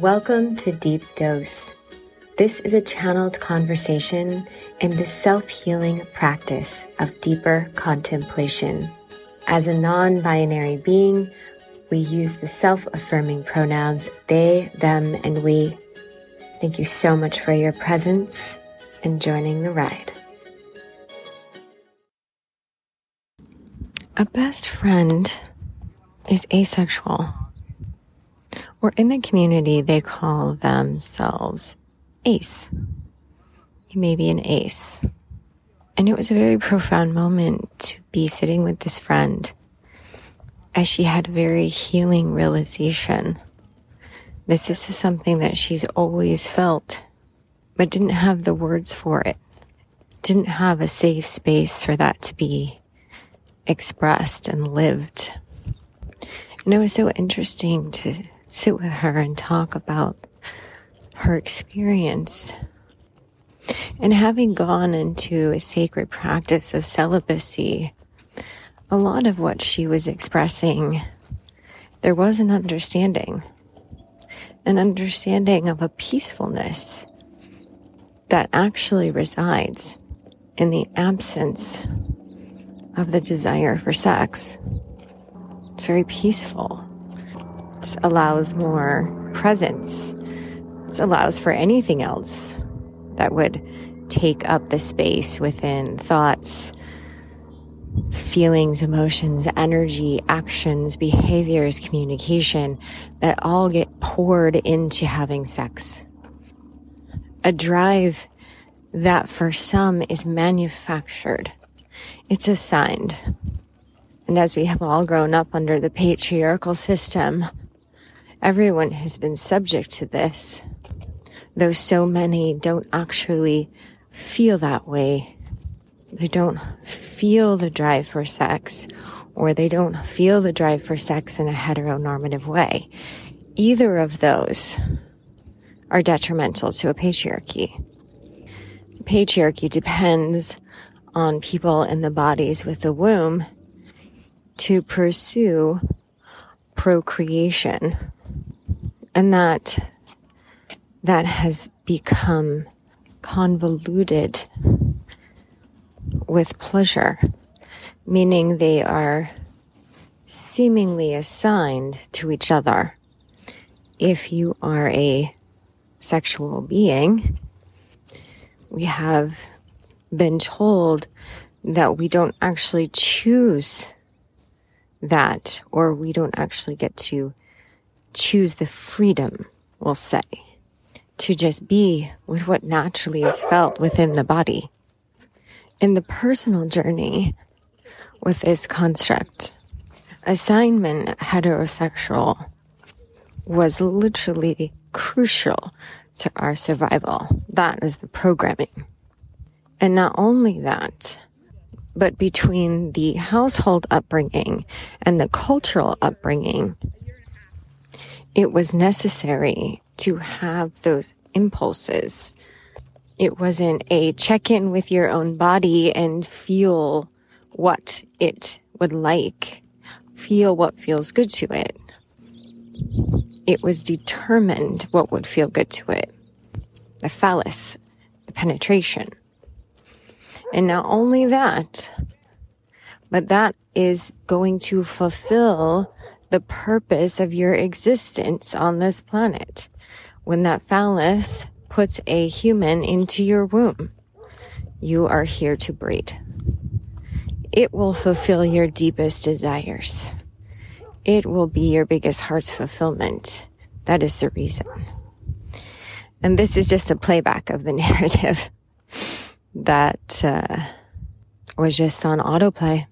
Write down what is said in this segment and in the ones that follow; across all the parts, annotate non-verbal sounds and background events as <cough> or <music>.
Welcome to Deep Dose. This is a channeled conversation in the self healing practice of deeper contemplation. As a non binary being, we use the self affirming pronouns they, them, and we. Thank you so much for your presence and joining the ride. A best friend is asexual or in the community, they call themselves ACE. You may be an ACE. And it was a very profound moment to be sitting with this friend as she had a very healing realization. This is something that she's always felt, but didn't have the words for it, didn't have a safe space for that to be expressed and lived. And it was so interesting to sit with her and talk about her experience. And having gone into a sacred practice of celibacy, a lot of what she was expressing, there was an understanding, an understanding of a peacefulness that actually resides in the absence of the desire for sex. It's very peaceful allows more presence. This allows for anything else that would take up the space within thoughts, feelings, emotions, energy, actions, behaviors, communication that all get poured into having sex. A drive that for some is manufactured. It's assigned. And as we have all grown up under the patriarchal system, Everyone has been subject to this, though so many don't actually feel that way. They don't feel the drive for sex, or they don't feel the drive for sex in a heteronormative way. Either of those are detrimental to a patriarchy. Patriarchy depends on people in the bodies with the womb to pursue procreation and that that has become convoluted with pleasure, meaning they are seemingly assigned to each other. If you are a sexual being, we have been told that we don't actually choose that, or we don't actually get to choose the freedom, we'll say, to just be with what naturally is felt within the body. In the personal journey with this construct, assignment heterosexual was literally crucial to our survival. That is the programming. And not only that, but between the household upbringing and the cultural upbringing, it was necessary to have those impulses. It wasn't a check in with your own body and feel what it would like, feel what feels good to it. It was determined what would feel good to it. The phallus, the penetration. And not only that, but that is going to fulfill the purpose of your existence on this planet. When that phallus puts a human into your womb, you are here to breed. It will fulfill your deepest desires. It will be your biggest heart's fulfillment. That is the reason. And this is just a playback of the <laughs> narrative that uh, was just on autoplay.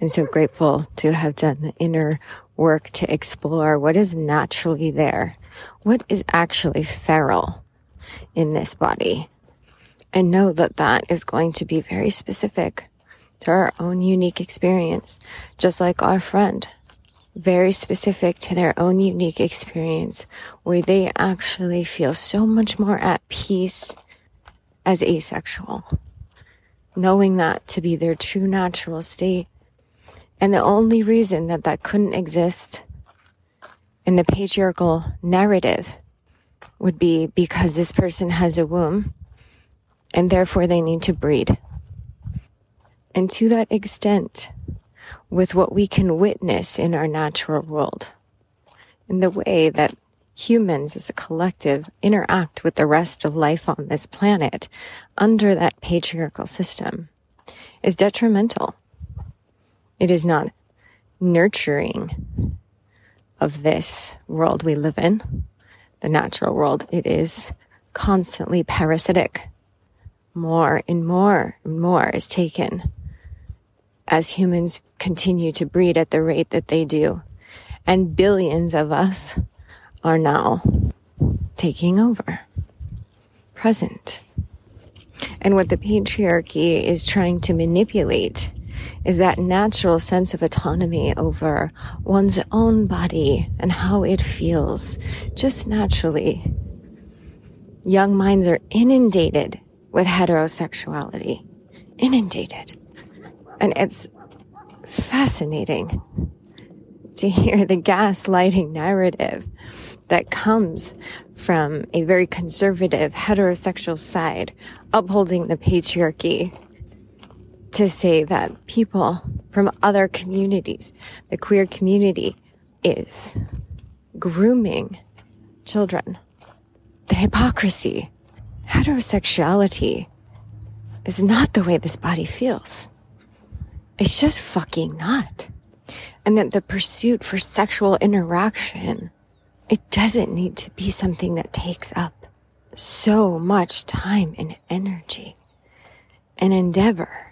And so grateful to have done the inner work to explore what is naturally there, what is actually feral in this body, and know that that is going to be very specific to our own unique experience, just like our friend, very specific to their own unique experience, where they actually feel so much more at peace as asexual, knowing that to be their true natural state and the only reason that that couldn't exist in the patriarchal narrative would be because this person has a womb and therefore they need to breed. And to that extent, with what we can witness in our natural world, in the way that humans as a collective interact with the rest of life on this planet under that patriarchal system is detrimental. It is not nurturing of this world we live in, the natural world. It is constantly parasitic. More and more and more is taken as humans continue to breed at the rate that they do. And billions of us are now taking over, present. And what the patriarchy is trying to manipulate is that natural sense of autonomy over one's own body and how it feels just naturally. Young minds are inundated with heterosexuality. Inundated. And it's fascinating to hear the gaslighting narrative that comes from a very conservative heterosexual side upholding the patriarchy to say that people from other communities, the queer community is grooming children. The hypocrisy, heterosexuality is not the way this body feels. It's just fucking not. And that the pursuit for sexual interaction, it doesn't need to be something that takes up so much time and energy and endeavor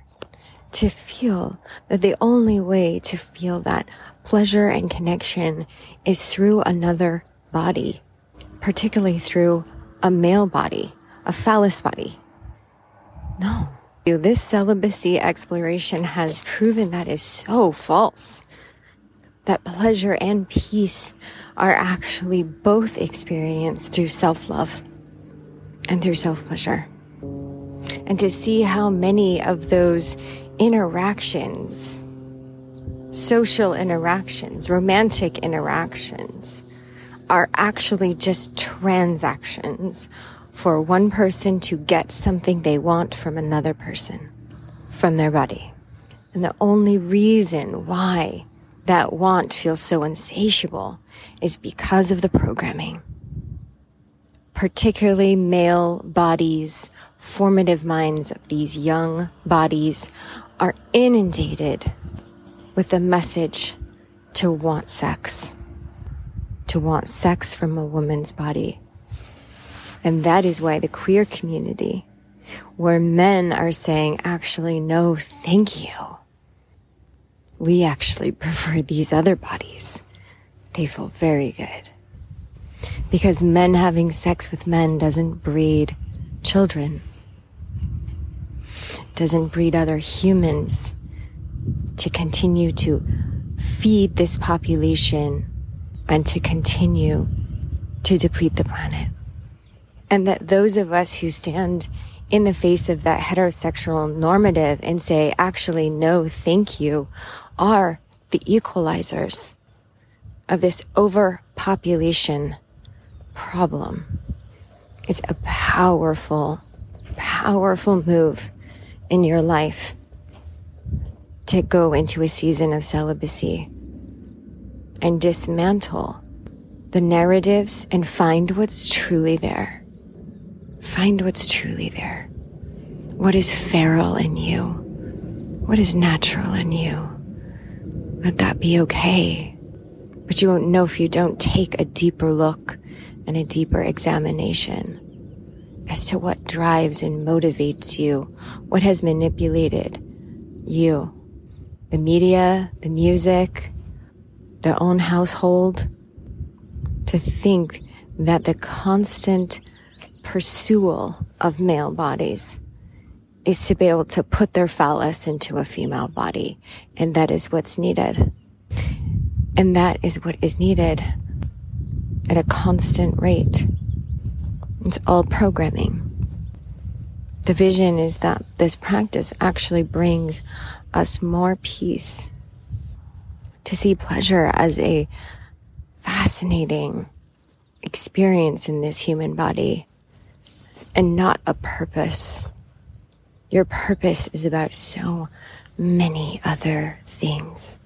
to feel that the only way to feel that pleasure and connection is through another body, particularly through a male body, a phallus body. No. This celibacy exploration has proven that is so false. That pleasure and peace are actually both experienced through self love and through self pleasure. And to see how many of those interactions, social interactions, romantic interactions are actually just transactions for one person to get something they want from another person, from their body. And the only reason why that want feels so insatiable is because of the programming. Particularly male bodies, formative minds of these young bodies are inundated with the message to want sex, to want sex from a woman's body. And that is why the queer community, where men are saying, actually, no, thank you. We actually <laughs> prefer these other bodies. They feel very good. Because men having sex with men doesn't breed children doesn't breed other humans to continue to feed this population and to continue to deplete the planet. And that those of us who stand in the face of that heterosexual normative and say, actually, no, thank you, are the equalizers of this overpopulation problem. It's a powerful, powerful move in your life to go into a season of celibacy and dismantle the narratives and find what's truly there. Find what's truly there. What is feral in you? What is natural in you? Let that be okay. But you won't know if you don't take a deeper look and a deeper examination as to what drives and motivates you, what has manipulated you. The media, the music, their own household, to think that the constant pursual of male bodies is to be able to put their phallus into a female body. And that is what's needed. And that is what is needed at a constant rate. It's all programming. The vision is that this practice actually brings us more peace to see pleasure as a fascinating experience in this human body and not a purpose. Your purpose is about so many other things.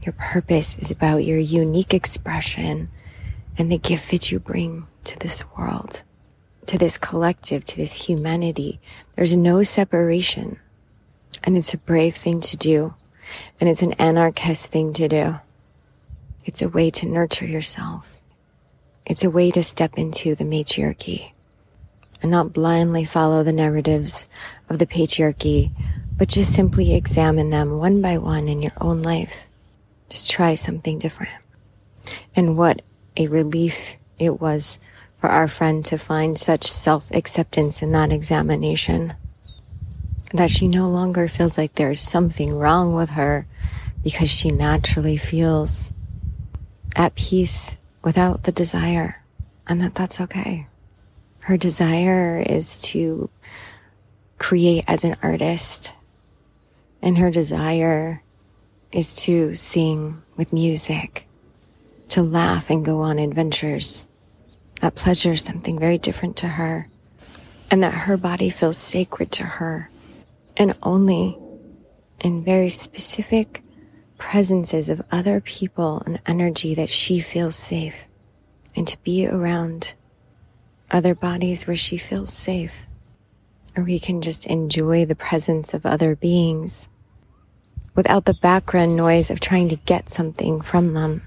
Your purpose is about your unique expression and the gift that you bring to this world, to this collective, to this humanity. There's no separation. And it's a brave thing to do. And it's an anarchist thing to do. It's a way to nurture yourself. It's a way to step into the matriarchy and not blindly follow the narratives of the patriarchy, but just simply examine them one by one in your own life. Just try something different. And what a relief it was for our friend to find such self acceptance in that examination. That she no longer feels like there's something wrong with her because she naturally feels at peace without the desire and that that's okay. Her desire is to create as an artist and her desire is to sing with music, to laugh and go on adventures. That pleasure is something very different to her and that her body feels sacred to her and only in very specific presences of other people and energy that she feels safe and to be around other bodies where she feels safe or we can just enjoy the presence of other beings without the background noise of trying to get something from them.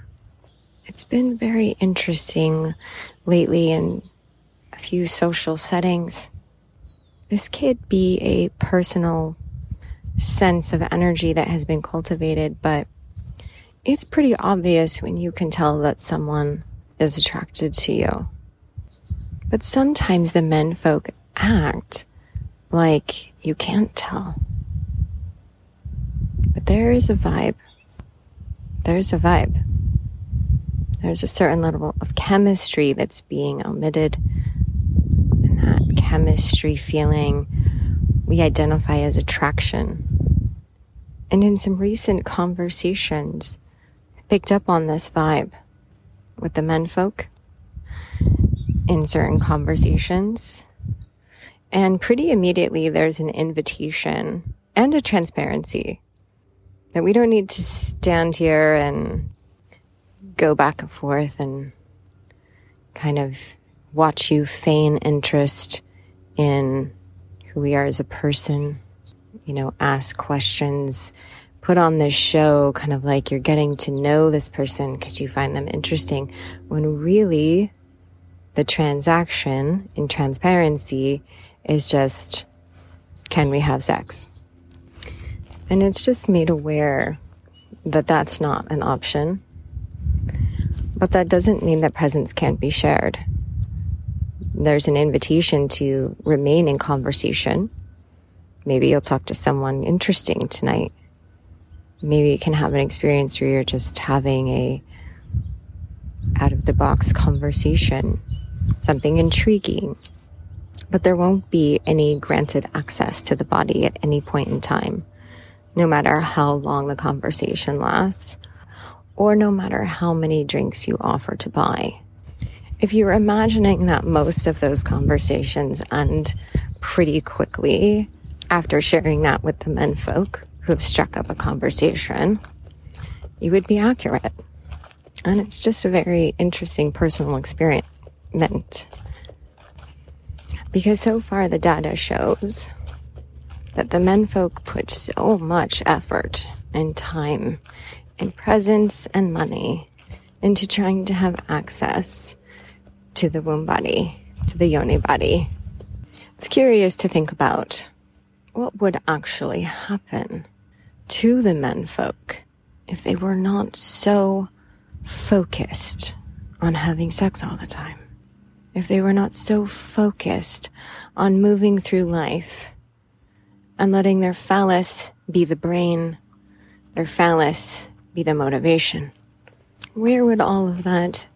It's been very interesting lately in a few social settings. This could be a personal sense of energy that has been cultivated, but it's pretty obvious when you can tell that someone is attracted to you. But sometimes the men folk act like you can't tell. But there is a vibe. There's a vibe. There's a certain level of chemistry that's being omitted. And that chemistry feeling we identify as attraction. And in some recent conversations, I picked up on this vibe with the menfolk in certain conversations. And pretty immediately, there's an invitation and a transparency that we don't need to stand here and go back and forth and kind of watch you feign interest in who we are as a person, you know, ask questions, put on this show kind of like you're getting to know this person because you find them interesting when really the transaction in transparency is just, can we have sex? And it's just made aware that that's not an option. But that doesn't mean that presence can't be shared. There's an invitation to remain in conversation. Maybe you'll talk to someone interesting tonight. Maybe you can have an experience where you're just having a out of the box conversation something intriguing. But there won't be any granted access to the body at any point in time, no matter how long the conversation lasts, or no matter how many drinks you offer to buy. If you're imagining that most of those conversations end pretty quickly after sharing that with the menfolk who have struck up a conversation, you would be accurate. And it's just a very interesting personal experiment. Because so far the data shows that the menfolk put so much effort and time and presence and money into trying to have access to the womb body, to the yoni body. It's curious to think about what would actually happen to the menfolk if they were not so focused on having sex all the time if they were not so focused on moving through life and letting their phallus be the brain, their phallus be the motivation. Where would all of that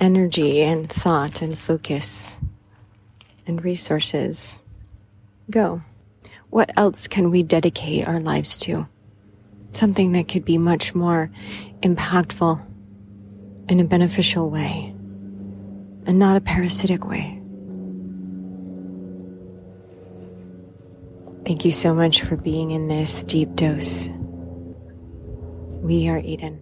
energy and thought and focus and resources go? What else can we dedicate our lives to? Something that could be much more impactful in a beneficial way and not a parasitic way. Thank you so much for being in this deep dose. We are Eden.